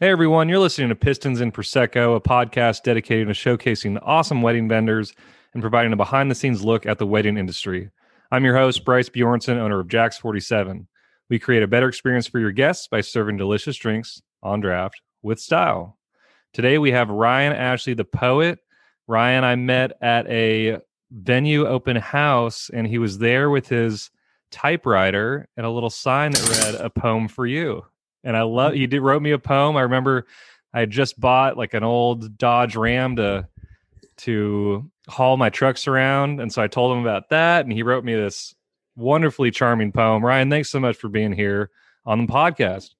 Hey everyone, you're listening to Pistons and Prosecco, a podcast dedicated to showcasing awesome wedding vendors and providing a behind the scenes look at the wedding industry. I'm your host, Bryce Bjornson, owner of Jack's 47. We create a better experience for your guests by serving delicious drinks on draft with style. Today we have Ryan Ashley, the poet. Ryan, I met at a venue open house, and he was there with his typewriter and a little sign that read "A poem for you." And I love he did wrote me a poem. I remember I just bought like an old Dodge Ram to to haul my trucks around, and so I told him about that, and he wrote me this wonderfully charming poem. Ryan, thanks so much for being here on the podcast.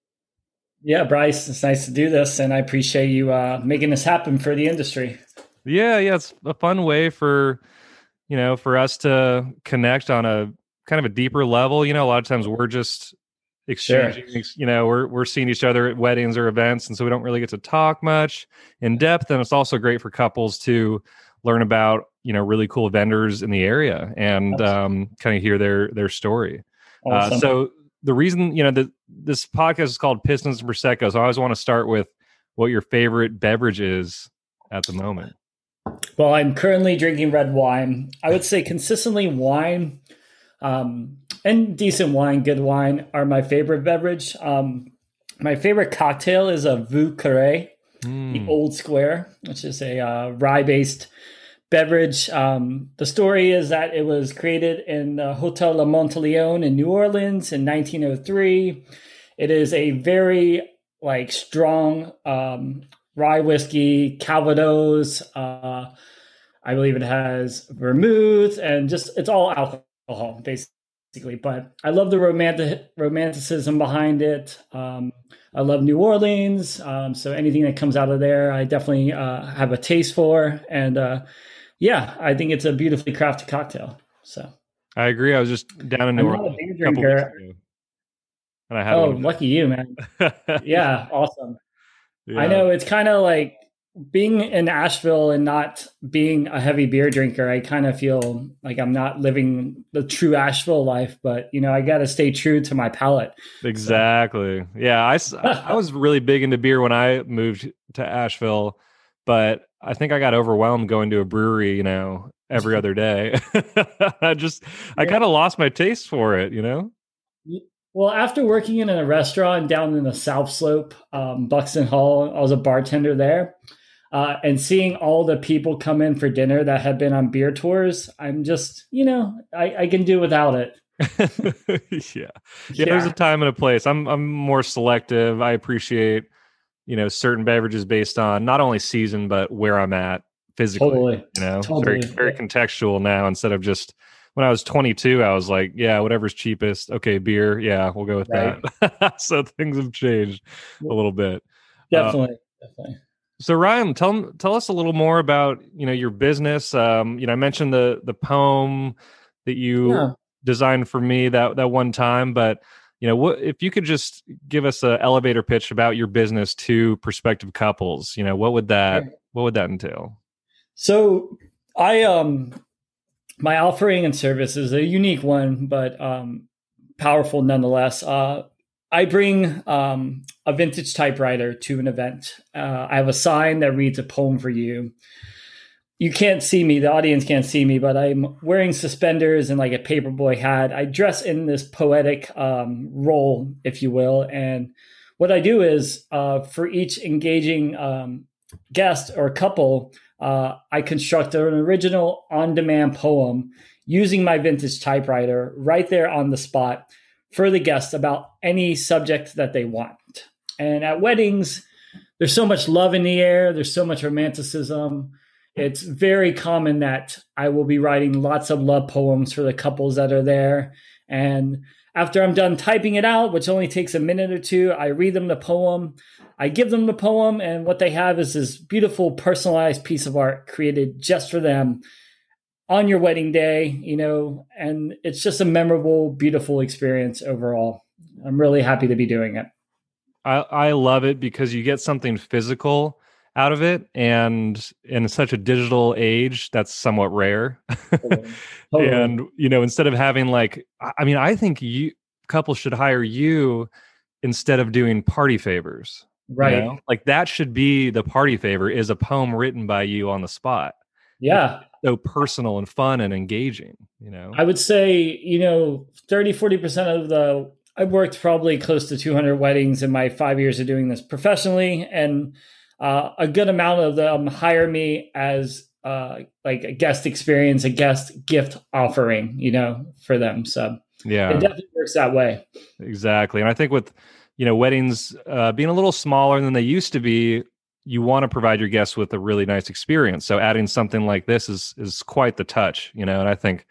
Yeah, Bryce, it's nice to do this, and I appreciate you uh, making this happen for the industry. Yeah, yeah, it's a fun way for you know for us to connect on a kind of a deeper level. You know, a lot of times we're just exchanging sure. you know we're we're seeing each other at weddings or events and so we don't really get to talk much in depth and it's also great for couples to learn about you know really cool vendors in the area and um, kind of hear their their story uh, awesome. uh, so the reason you know that this podcast is called pistons and prosecco so i always want to start with what your favorite beverage is at the moment well i'm currently drinking red wine i would say consistently wine um, and decent wine, good wine are my favorite beverage. Um, my favorite cocktail is a Vieux Carré, mm. the Old Square, which is a uh, rye based beverage. Um, the story is that it was created in the Hotel La Monteleone in New Orleans in 1903. It is a very like strong um, rye whiskey, Calvados. Uh, I believe it has vermouth and just it's all alcohol basically basically. But I love the romantic romanticism behind it. Um, I love New Orleans, um, so anything that comes out of there, I definitely uh, have a taste for. And uh, yeah, I think it's a beautifully crafted cocktail. So I agree. I was just down in New Orleans. a drinker. And I had oh, lucky you, man! yeah, awesome. Yeah. I know it's kind of like being in Asheville and not being a heavy beer drinker, I kind of feel like I'm not living the true Asheville life, but you know, I got to stay true to my palate. Exactly. So. Yeah. I, I was really big into beer when I moved to Asheville, but I think I got overwhelmed going to a brewery, you know, every other day. I just, yeah. I kind of lost my taste for it, you know? Well, after working in a restaurant down in the South Slope, um, Buxton Hall, I was a bartender there uh, and seeing all the people come in for dinner that have been on beer tours, I'm just, you know, I, I can do without it. yeah. yeah. There's a time and a place. I'm I'm more selective. I appreciate, you know, certain beverages based on not only season but where I'm at physically. Totally. You know, totally. very very contextual now instead of just when I was 22, I was like, yeah, whatever's cheapest. Okay, beer. Yeah, we'll go with right. that. so things have changed a little bit. Definitely. Uh, definitely. So Ryan, tell tell us a little more about you know your business. Um, you know, I mentioned the the poem that you yeah. designed for me that that one time, but you know, what if you could just give us an elevator pitch about your business to prospective couples? You know, what would that what would that entail? So I um my offering and service is a unique one, but um powerful nonetheless. Uh, I bring um, a vintage typewriter to an event. Uh, I have a sign that reads a poem for you. You can't see me, the audience can't see me, but I'm wearing suspenders and like a paperboy hat. I dress in this poetic um, role, if you will. And what I do is uh, for each engaging um, guest or couple, uh, I construct an original on demand poem using my vintage typewriter right there on the spot for the guests about any subject that they want. And at weddings, there's so much love in the air, there's so much romanticism. It's very common that I will be writing lots of love poems for the couples that are there. And after I'm done typing it out, which only takes a minute or two, I read them the poem. I give them the poem, and what they have is this beautiful personalized piece of art created just for them on your wedding day, you know, and it's just a memorable, beautiful experience overall. I'm really happy to be doing it. I, I love it because you get something physical out of it and in such a digital age that's somewhat rare totally. Totally. and you know instead of having like i mean i think you couples should hire you instead of doing party favors Right. You know? Like that should be the party favor is a poem written by you on the spot. Yeah. so personal and fun and engaging, you know. I would say, you know, 30 40% of the I've worked probably close to 200 weddings in my 5 years of doing this professionally and uh, a good amount of them hire me as uh, like a guest experience, a guest gift offering, you know, for them. So yeah, it definitely works that way. Exactly, and I think with you know weddings uh, being a little smaller than they used to be, you want to provide your guests with a really nice experience. So adding something like this is is quite the touch, you know. And I think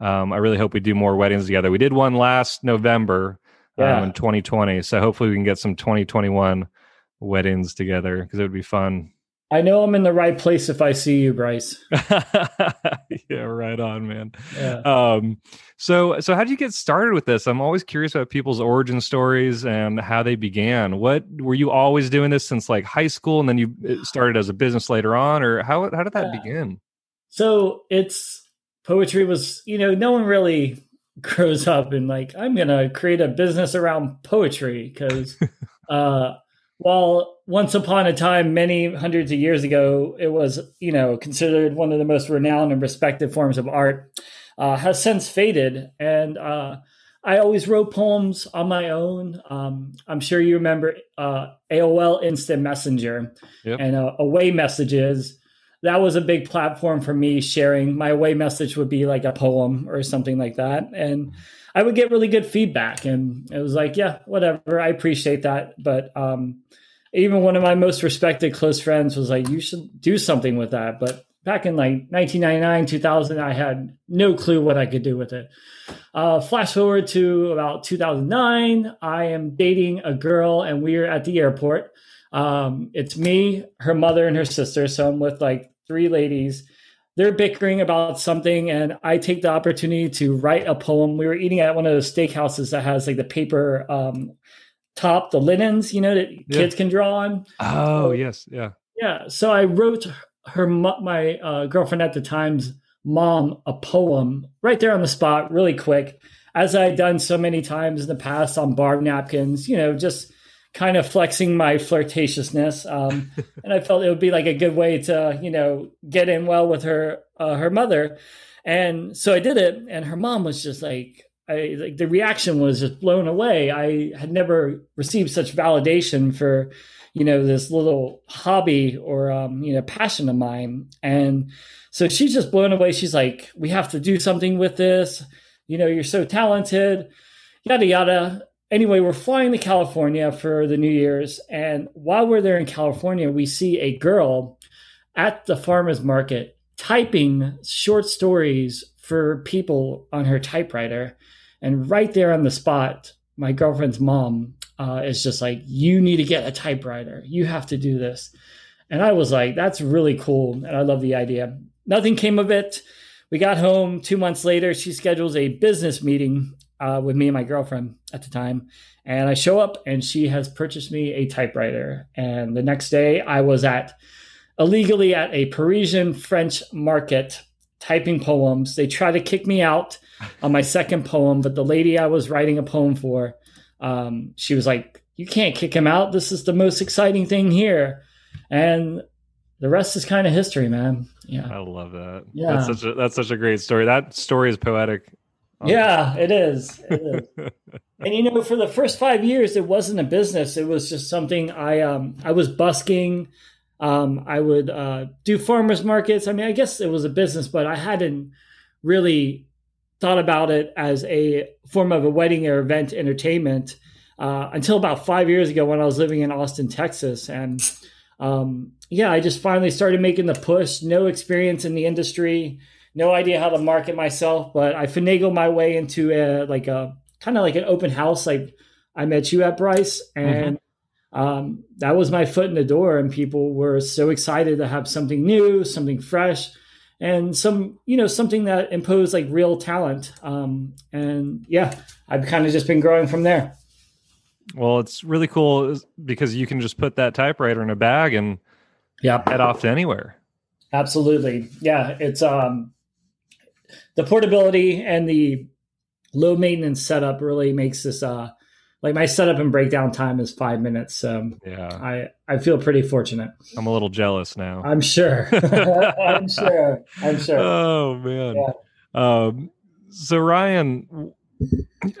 um, I really hope we do more weddings together. We did one last November yeah. um, in 2020, so hopefully we can get some 2021 weddings together because it would be fun. I know I'm in the right place if I see you, Bryce. yeah, right on, man. Yeah. Um, so, so how did you get started with this? I'm always curious about people's origin stories and how they began. What were you always doing this since like high school, and then you started as a business later on, or how how did that yeah. begin? So it's poetry was you know no one really grows up and like I'm gonna create a business around poetry because uh while once upon a time, many hundreds of years ago, it was, you know, considered one of the most renowned and respected forms of art, uh, has since faded. And uh, I always wrote poems on my own. Um, I'm sure you remember uh, AOL Instant Messenger yep. and uh, away messages. That was a big platform for me sharing. My way message would be like a poem or something like that. And I would get really good feedback. And it was like, yeah, whatever. I appreciate that. But um, even one of my most respected close friends was like, you should do something with that. But back in like 1999, 2000, I had no clue what I could do with it. Uh, flash forward to about 2009, I am dating a girl and we're at the airport. Um, it's me, her mother, and her sister. So I'm with like three ladies. They're bickering about something, and I take the opportunity to write a poem. We were eating at one of those steakhouses that has like the paper um, top, the linens, you know, that yeah. kids can draw on. Oh, so, yes. Yeah. Yeah. So I wrote her, my uh, girlfriend at the time's mom, a poem right there on the spot, really quick, as I had done so many times in the past on bar napkins, you know, just kind of flexing my flirtatiousness. Um, and I felt it would be like a good way to, you know, get in well with her, uh, her mother. And so I did it. And her mom was just like, I like the reaction was just blown away. I had never received such validation for, you know, this little hobby or um, you know, passion of mine. And so she's just blown away. She's like, "We have to do something with this. You know, you're so talented." Yada yada. Anyway, we're flying to California for the New Year's, and while we're there in California, we see a girl at the farmers market typing short stories for people on her typewriter and right there on the spot, my girlfriend's mom uh, is just like, You need to get a typewriter. You have to do this. And I was like, That's really cool. And I love the idea. Nothing came of it. We got home two months later. She schedules a business meeting uh, with me and my girlfriend at the time. And I show up and she has purchased me a typewriter. And the next day I was at illegally at a Parisian French market typing poems. They try to kick me out on my second poem, but the lady I was writing a poem for, um, she was like, "You can't kick him out. This is the most exciting thing here," and the rest is kind of history, man. Yeah, I love that. Yeah, that's such a that's such a great story. That story is poetic. Yeah, it is. It is. and you know, for the first five years, it wasn't a business. It was just something I um I was busking. Um, I would uh, do farmers markets. I mean, I guess it was a business, but I hadn't really thought about it as a form of a wedding or event entertainment uh, until about five years ago when I was living in Austin, Texas. And um, yeah, I just finally started making the push. No experience in the industry, no idea how to market myself, but I finagled my way into a like a kind of like an open house. Like I met you at Bryce, and mm-hmm. um, that was my foot in the door. And people were so excited to have something new, something fresh and some you know something that imposed like real talent um, and yeah i've kind of just been growing from there well it's really cool because you can just put that typewriter in a bag and yeah head off to anywhere absolutely yeah it's um the portability and the low maintenance setup really makes this uh like my setup and breakdown time is five minutes. So Yeah. I I feel pretty fortunate. I'm a little jealous now. I'm sure. I'm sure. I'm sure. Oh man. Um, so Ryan,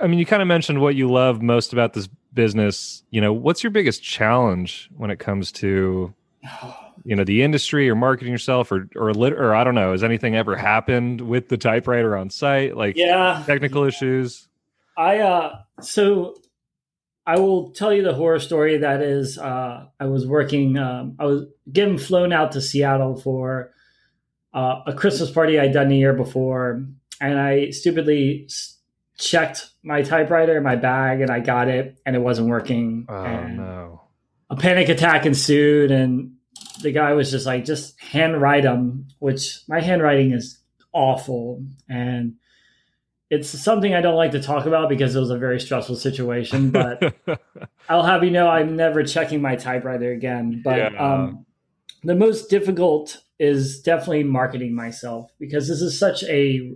I mean, you kind of mentioned what you love most about this business. You know, what's your biggest challenge when it comes to you know the industry or marketing yourself or or lit or I don't know, has anything ever happened with the typewriter on site? Like yeah. technical issues? I uh so I will tell you the horror story that is uh I was working um I was getting flown out to Seattle for uh, a Christmas party I'd done the year before and I stupidly s- checked my typewriter in my bag and I got it and it wasn't working Oh no. a panic attack ensued and the guy was just like just handwrite them which my handwriting is awful. And it's something i don't like to talk about because it was a very stressful situation but i'll have you know i'm never checking my typewriter again. But Yeah. um, the most difficult is definitely marketing myself because this is such a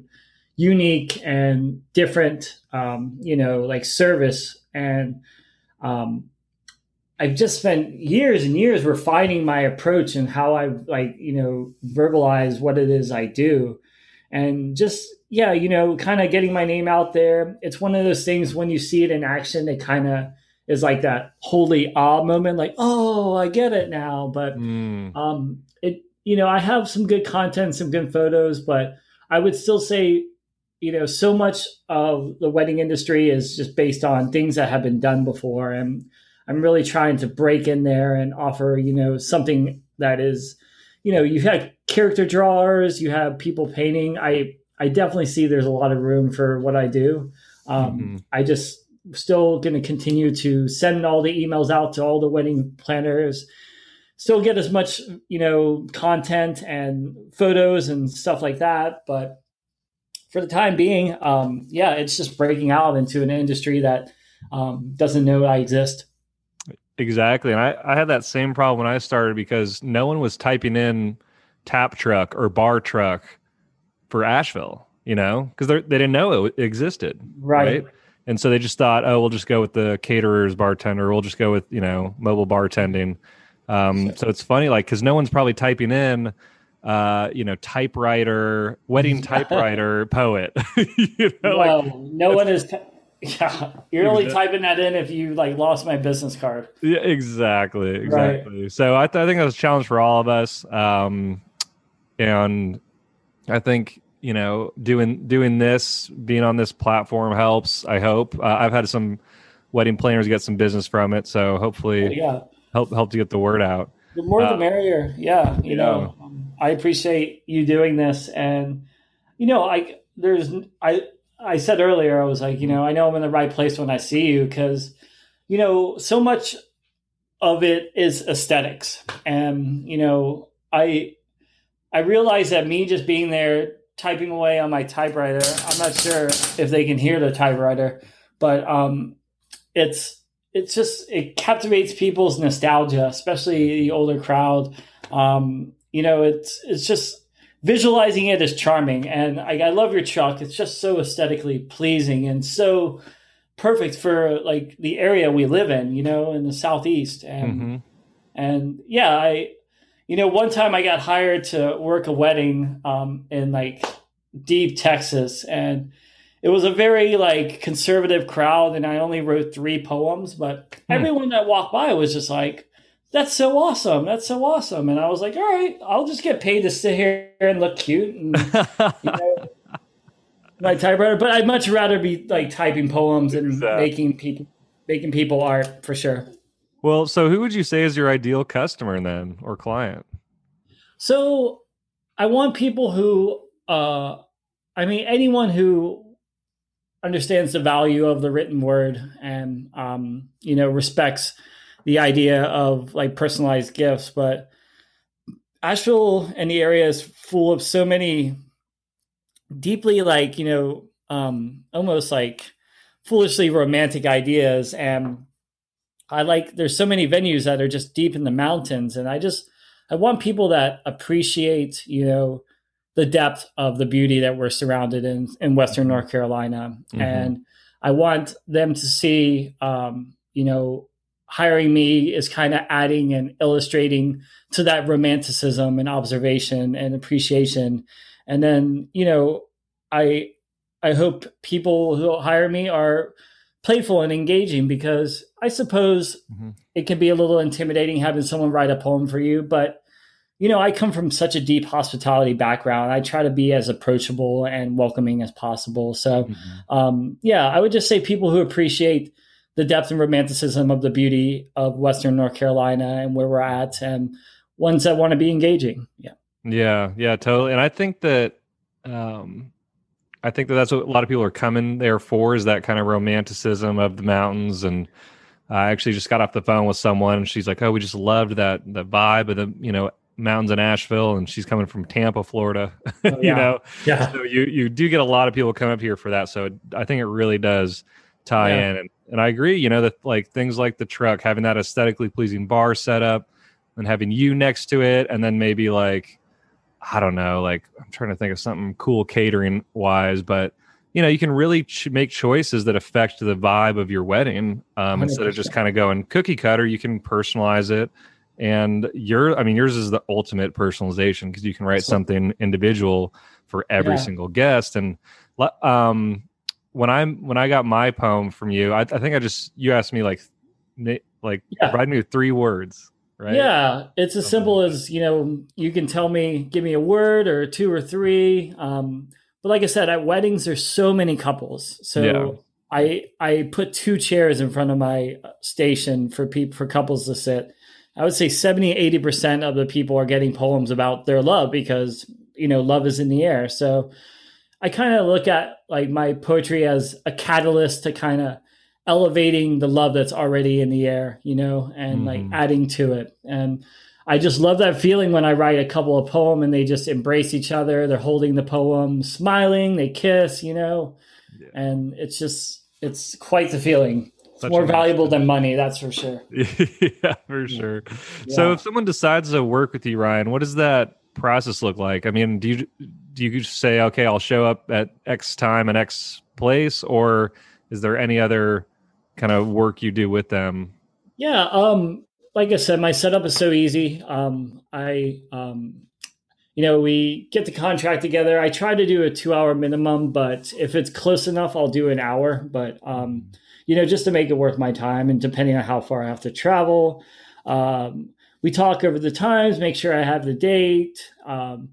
unique and different um, you know like service. And um, I've just spent years and years refining my approach and how I like, you know, verbalize what it is I do. And just, yeah, you know, kind of getting my name out there. It's one of those things when you see it in action, it kind of is like that holy ah moment, like, oh, I get it now. But Mm, um, it, you know, I have some good content, some good photos, but I would still say, you know, so much of the wedding industry is just based on things that have been done before. And I'm really trying to break in there and offer, you know, something that is, you know, you have character drawers, you have people painting. I, I definitely see there's a lot of room for what I do. Um, Mhm. I just still going to continue to send all the emails out to all the wedding planners still get as much you know content and photos and stuff like that but for the time being um, yeah it's just breaking out into an industry that um, doesn't know i exist Exactly. And I, I had that same problem when I started because no one was typing in tap truck or bar truck for Asheville, you know, because they didn't know it existed. right, And so they just thought, oh, we'll just go with the caterer's bartender. We'll just go with, you know, mobile bartending. Um, so it's funny, like, because no one's probably typing in, uh, you know, typewriter, wedding typewriter poet. you know, like, no, no one is t- yeah you're only Exactly. typing that in if you like lost my business card Yeah, exactly, exactly. So I, th- I think that's a challenge for all of us, um, and I think you know doing doing this, being on this platform helps. I hope uh, I've had some wedding planners get some business from it, so hopefully yeah help help to get the word out. The more Uh, the merrier. Yeah, you know, um, I appreciate you doing this, and you know, I there's I I said earlier I was like, you know, I know I'm in the right place when I see you because, you know, so much of it is aesthetics, and you know, I I realize that me just being there typing away on my typewriter, I'm not sure if they can hear the typewriter, but um, it's it's just it captivates people's nostalgia, especially the older crowd. Um, you know, it's it's just visualizing it is charming, and I, I love your truck. It's just so aesthetically pleasing and so perfect for like the area we live in. You know, in the southeast, and hmm and yeah, I, you know, one time I got hired to work a wedding um, in like deep Texas, and it was a very like conservative crowd, and I only wrote three poems, but Hmm. everyone that walked by was just like, "That's so awesome! That's so awesome!" And I was like, "All right, I'll just get paid to sit here and look cute and you know, my typewriter." But I'd much rather be like typing poems and Exactly. making people making people art for sure. well, so who would you say is your ideal customer then or client? So I want people who, uh, I mean, anyone who understands the value of the written word and, um, you know, respects the idea of like personalized gifts. But Asheville and the area is full of so many deeply like, you know, um, almost like foolishly romantic ideas. And I like, there's so many venues that are just deep in the mountains. And I just, I want people that appreciate, you know, the depth of the beauty that we're surrounded in in Western North Carolina, Mhm. and I want them to see, um, you know, hiring me is kind of adding and illustrating to that romanticism and observation and appreciation. And then, you know, I I hope people who hire me are playful and engaging because I suppose mm-hmm. it can be a little intimidating having someone write a poem for you, but you know, I come from such a deep hospitality background. I try to be as approachable and welcoming as possible. So, mm-hmm. um, yeah, I would just say people who appreciate the depth and romanticism of the beauty of Western North Carolina and where we're at, and ones that want to be engaging. Yeah. Yeah. Yeah. Totally. And I think that, um, I think that that's what a lot of people are coming there for is that kind of romanticism of the mountains. And I actually just got off the phone with someone and she's like, Oh, we just loved that, the vibe of the, you know, mountains in Asheville, and she's coming from Tampa, Florida. Oh, you know, yeah. So you you do get a lot of people come up here for that. So I think it really does tie yeah. in, and and I agree. You know that like things like the truck having that aesthetically pleasing bar setup, and having you next to it, and then maybe like I don't know, like I'm trying to think of something cool catering wise, but you know you can really ch- make choices that affect the vibe of your wedding um, instead of just kind of going cookie cutter. You can personalize it and your i mean yours is the ultimate personalization because you can write something individual for every yeah. single guest and um when i'm when i got my poem from you i, I think i just you asked me like like yeah. provide me with three words right yeah it's as simple as you know you can tell me give me a word or two or three um but like i said at weddings there's so many couples so yeah. i i put two chairs in front of my station for people for couples to sit I would say 70, 80% of the people are getting poems about their love because, you know, love is in the air. So I kind of look at like my poetry as a catalyst to kind of elevating the love that's already in the air, you know, and mm. like mm-hmm. adding to it. And I just love that feeling when I write a couple of poem and they just embrace each other. They're holding the poem, smiling, they kiss, you know, yeah. and it's just, it's quite the feeling It's more valuable than money, that's for sure. yeah, for sure. Yeah. So if someone decides to work with you, Ryan, what does that process look like? I mean, do you do you say, okay, I'll show up at X time and X place, or is there any other kind of work you do with them? Yeah, um, like I said, my setup is so easy. Um, I um, you know, we get the contract together. I try to do a two hour minimum, but if it's close enough, I'll do an hour. But um, you know, just to make it worth my time. And depending on how far I have to travel, um, we talk over the times, make sure I have the date. Um,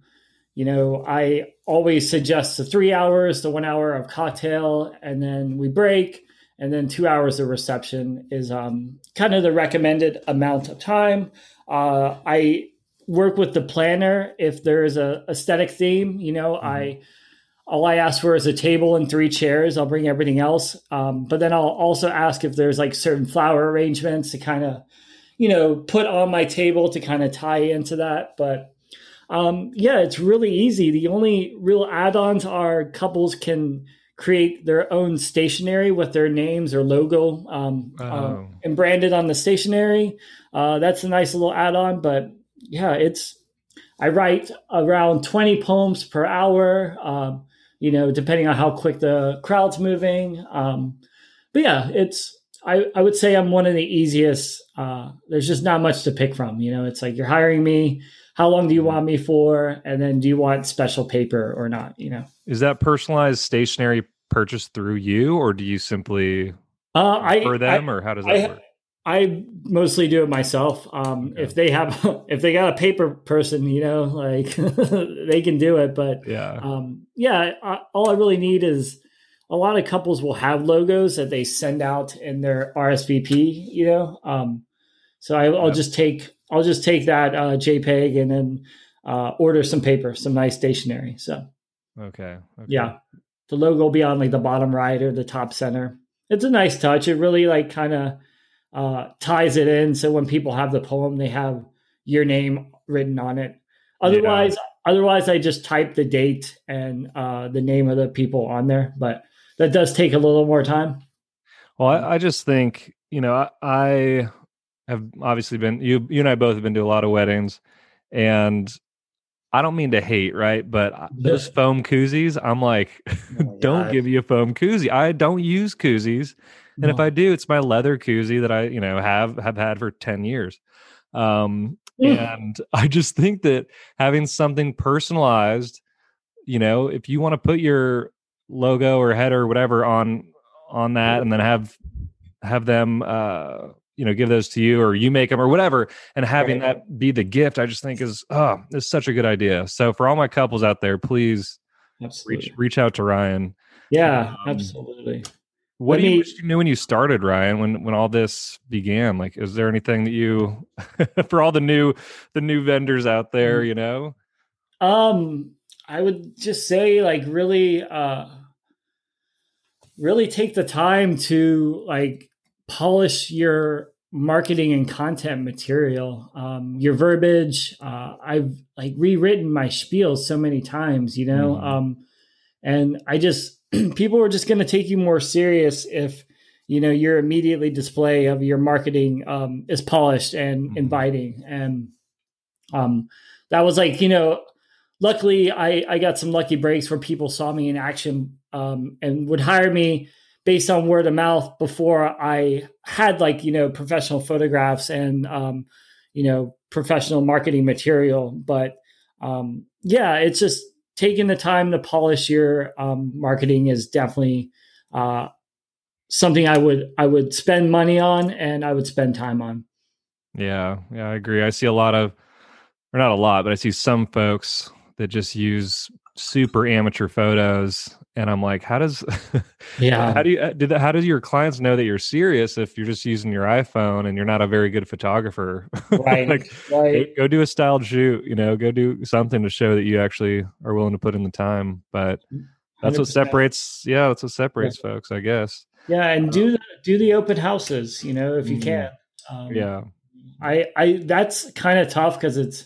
you know, I always suggest the three hours, the one hour of cocktail, and then we break, and then two hours of reception is um, kind of the recommended amount of time. Uh, I work with the planner if there is a aesthetic theme. You know, mm-hmm. I all I ask for is a table and three chairs. I'll bring everything else. Um, but then I'll also ask if there's like certain flower arrangements to kind of, you know, put on my table to kind of tie into that. But um, yeah, it's really easy. The only real add ons are couples can create their own stationery with their names or logo um, uh, oh. and branded on the stationery. Uh, that's a nice little add on. But yeah, it's, I write around 20 poems per hour. Um, you know, depending on how quick the crowd's moving. Um, but yeah, it's I, I would say I'm one of the easiest. Uh, there's just not much to pick from. You know, it's like you're hiring me. How long do you want me for? And then do you want special paper or not? You know, is that personalized stationery purchased through you, or do you simply uh, I, for them, I, or how does that I, work? I mostly do it myself. Um, If they have, if they got a paper person, you know, like they can do it. But yeah, um, yeah, I, all I really need is a lot of couples will have logos that they send out in their RSVP. You know, um, so I, will just take, I'll just take that uh, JPEG and then uh, order some paper, some nice stationery. So okay, okay. yeah, the logo will be on like the bottom right or the top center. It's a nice touch. It really like kind of uh, ties it in. So when people have the poem, they have your name written on it. Otherwise, yeah. otherwise, I just type the date and uh, the name of the people on there. But that does take a little more time. Well, I, I just think you know I, I have obviously been you you and I both have been to a lot of weddings, and I don't mean to hate, right? But those foam koozies, I'm like, Oh don't God. give you a foam koozie. I don't use koozies. And if I do, it's my leather koozie that I, you know, have have had for 10 years. Um, Mm. and I just think that having something personalized, you know, if you want to put your logo or header or whatever on on that and then have have them uh you know give those to you or you make them or whatever and having Right. that be the gift i just think is oh is such a good idea so for all my couples out there please absolutely. reach reach out to ryan yeah, um, absolutely. what Let do you me- wish you knew when you started ryan when when all this began like is there anything that you for all the new the new vendors out there Mm. you know Um, I would just say like really uh really take the time to like polish your marketing and content material. Um your verbiage. Uh I've like rewritten my spiel so many times, you know. Mhm. Um and I just people are just gonna take you more serious if you know your immediately display of your marketing um is polished and Mhm. inviting and um that was like you know luckily I, I got some lucky breaks where people saw me in action um, and would hire me based on word of mouth before I had like, you know, professional photographs and, um, you know, professional marketing material. But um, yeah, it's just taking the time to polish your um, marketing is definitely uh, something I would I would spend money on and I would spend time on. Yeah, yeah, I agree. I see a lot of, or not a lot, but I see some folks that just use super amateur photos, and I'm like, how does, Yeah. how do you, uh, did that, how does your clients know that you're serious if you're just using your iPhone and you're not a very good photographer? Right. like, go, right. go do a styled shoot, you know, go do something to show that you actually are willing to put in the time. But that's what 100%. separates, yeah, that's what separates folks, I guess. Yeah, and do the, do the open houses, you know, if you Mm. can. Um, Yeah. I I that's kind of tough because it's.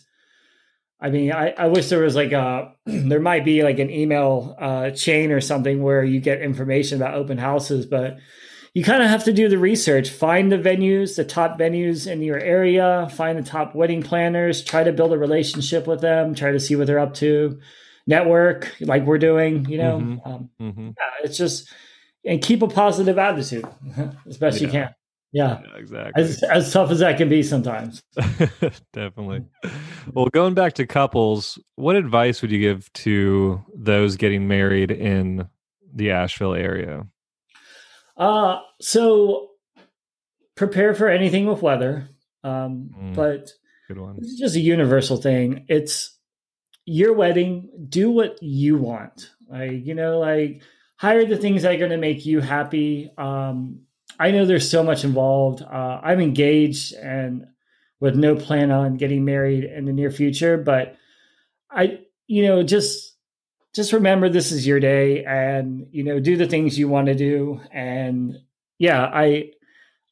I mean, I, I wish there was like a there might be like an email uh, chain or something where you get information about open houses, but you kind of have to do the research, find the venues, the top venues in your area, find the top wedding planners, try to build a relationship with them, try to see what they're up to, network like we're doing, you know. Mhm. Um, hmm yeah, it's just and keep a positive attitude as best you can. Yeah, Yeah, exactly. as as tough as that can be sometimes. Definitely. Well, going back to couples, what advice would you give to those getting married in the Asheville area? Uh so prepare for anything with weather. Um, Mm. but Good one. it's just a universal thing. It's your wedding, do what you want. Like, you know, like hire the things that are gonna make you happy. Um, I know there's so much involved. Uh, I'm engaged and with no plan on getting married in the near future, but I, you know, just just remember this is your day and you know do the things you want to do and yeah i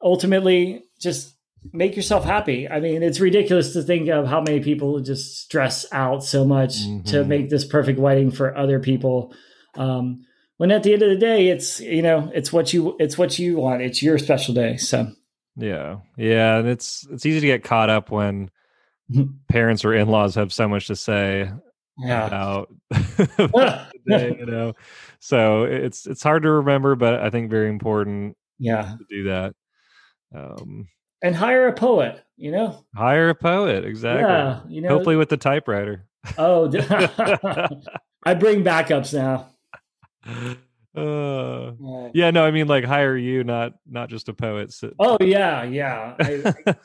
ultimately just make yourself happy i mean it's ridiculous to think of how many people just stress out so much to Mhm. make this perfect wedding for other people um, when at the end of the day it's you know it's what you it's what you want it's your special day so Yeah. Yeah. And it's it's easy to get caught up when parents or in-laws have so much to say yeah about, day, you know. So it's it's hard to remember, but I think very important yeah to do that. Um and hire a poet you know hire a poet, exactly. yeah you know Hopefully with the typewriter. oh i bring backups now uh, Yeah. no, I mean like hire you, not not just a poet. So- Oh yeah, yeah. I,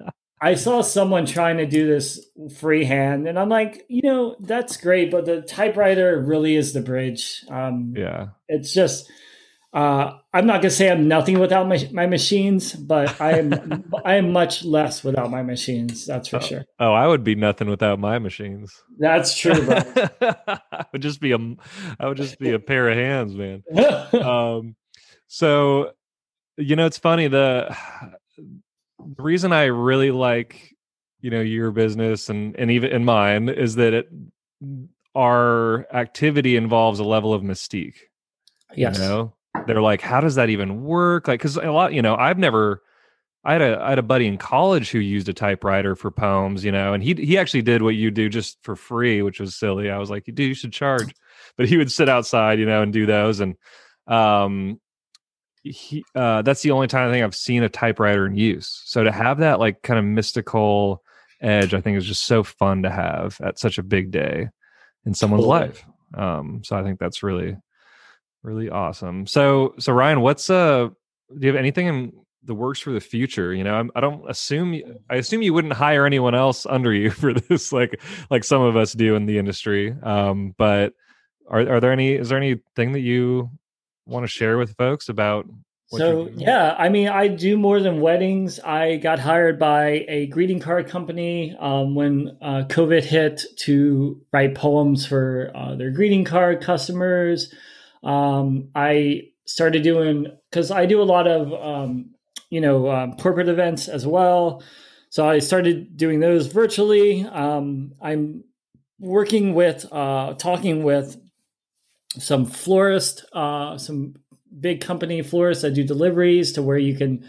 I saw someone trying to do this freehand, and I'm like, you know, that's great, but the typewriter really is the bridge. Um, yeah, It's just, uh, I'm not gonna say I'm nothing without my, my machines, but I am I am much less without my machines. That's for sure. Oh, I would be nothing without my machines. That's true, bro. I would just be a, I would just be a pair of hands, man. Um, so, you know, it's funny the the reason I really like, you know, your business and and even in mine is that it our activity involves a level of mystique. yes. You know, they're like, how does that even work? Like, because a lot, you know, I've never I had a I had a buddy in college who used a typewriter for poems, you know, and he he actually did what you do just for free, which was silly. I was like, dude, you should charge. But he would sit outside, you know, and do those. And um he uh that's the only time I think I've seen a typewriter in use. So to have that like kind of mystical edge, I think is just so fun to have at such a big day in someone's Totally. life. Um, so I think that's really, really awesome. So, so Ryan, what's uh, do you have anything in the works for the future? You know, I'm, I don't assume, you- I assume you wouldn't hire anyone else under you for this, like, like some of us do in the industry. Um, but are, are there any, is there anything that you want to share with folks about? what So yeah, I mean, I do more than weddings. I got hired by a greeting card company um, when uh, COVID hit to write poems for uh, their greeting card customers. Um, I started doing because I do a lot of um, you know um, corporate events as well. So I started doing those virtually. Um, I'm working with uh, talking with some florist, uh, some big company florists that do deliveries to where you can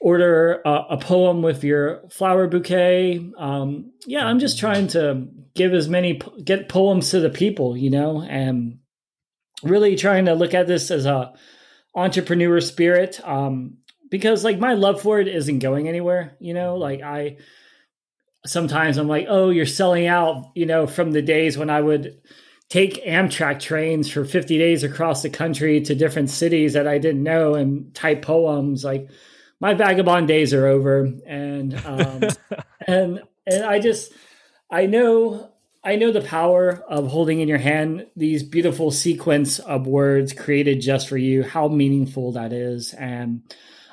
order a, a poem with your flower bouquet. Um, yeah, I'm just trying to give as many get poems to the people, you know, and really trying to look at this as a entrepreneur spirit. Um, because like my love for it isn't going anywhere, you know, like I sometimes I'm like, oh, you're selling out, you know, from the days when I would take Amtrak trains for 50 days across the country to different cities that I didn't know and type poems. Like my vagabond days are over. And, um, and, and I just, I know, I know the power of holding in your hand these beautiful sequence of words created just for you, how meaningful that is. And,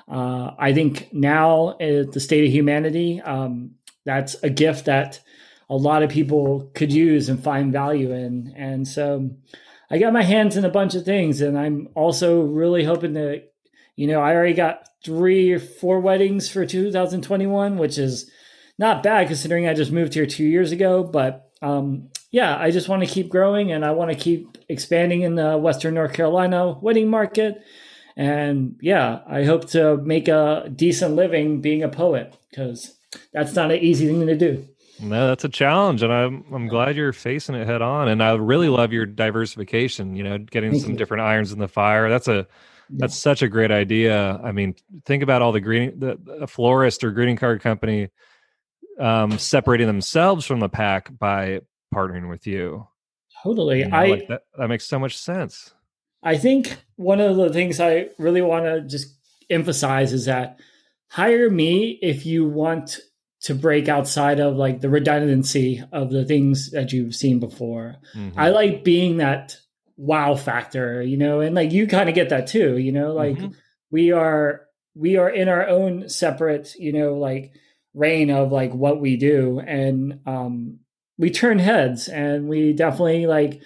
uh, I think now at the state of humanity, um, that's a gift that a lot of people could use and find value in. And so I got my hands in a bunch of things and I'm also really hoping to, you know, I already got three or four weddings for 2021, which is not bad considering I just moved here two years ago. But um, yeah, I just want to keep growing and I want to keep expanding in the Western North Carolina wedding market. And yeah, I hope to make a decent living being a poet because that's not an easy thing to do. No, that's a challenge, and I'm I'm glad you're facing it head on. And I really love your diversification. You know, getting Thank some you. different irons in the fire. That's a that's such a great idea. I mean, think about all the greeting the a florist or greeting card company um, separating themselves from the pack by partnering with you. Totally. You know, I like that, that makes so much sense. I think one of the things I really want to just emphasize is that hire me if you want to break outside of like the redundancy of the things that you've seen before. Mhm. I like being that wow factor, you know, and like you kind of get that too, you know, like Mhm. we are we are in our own separate, you know, like reign of like what we do and um we turn heads and we definitely like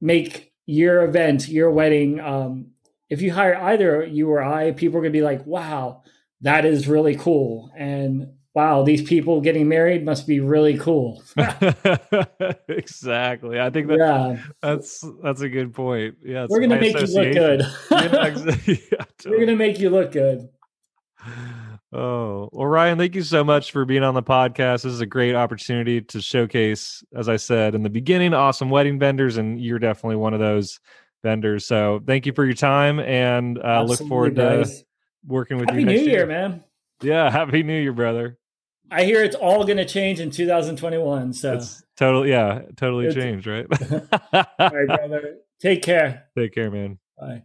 make your event, your wedding um if you hire either you or I, people are going to be like, "Wow, that is really cool." And wow, these people getting married must be really cool. exactly. I think that yeah, that's that's a good point. Yeah, we're going to make you look good. yeah. Yeah, we're going to make you look good. Oh, well, Ryan, thank you so much for being on the podcast. This is a great opportunity to showcase, as I said in the beginning, awesome wedding vendors, and you're definitely one of those vendors. So thank you for your time, and uh, look forward to working with Happy you New Year, year. man. Yeah, happy New Year, brother. I hear it's all going to change in 2021. So, It's totally, yeah, totally It's- changed, right? all right, brother. Take care. Take care, man. Bye.